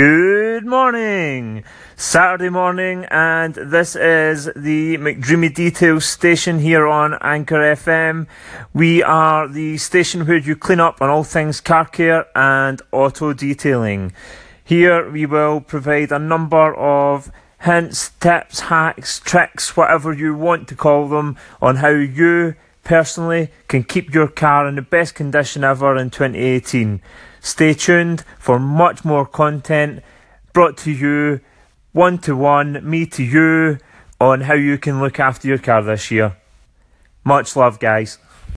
Good morning, Saturday morning, and this is the McDreamy Details station here on Anchor FM. We are the station where you clean up on all things car care and auto detailing. Here we will provide a number of hints, tips, hacks, tricks, whatever you want to call them, on how you personally can keep your car in the best condition ever in 2018. Stay tuned for much more content brought to you one to one, me to you, on how you can look after your car this year. Much love, guys.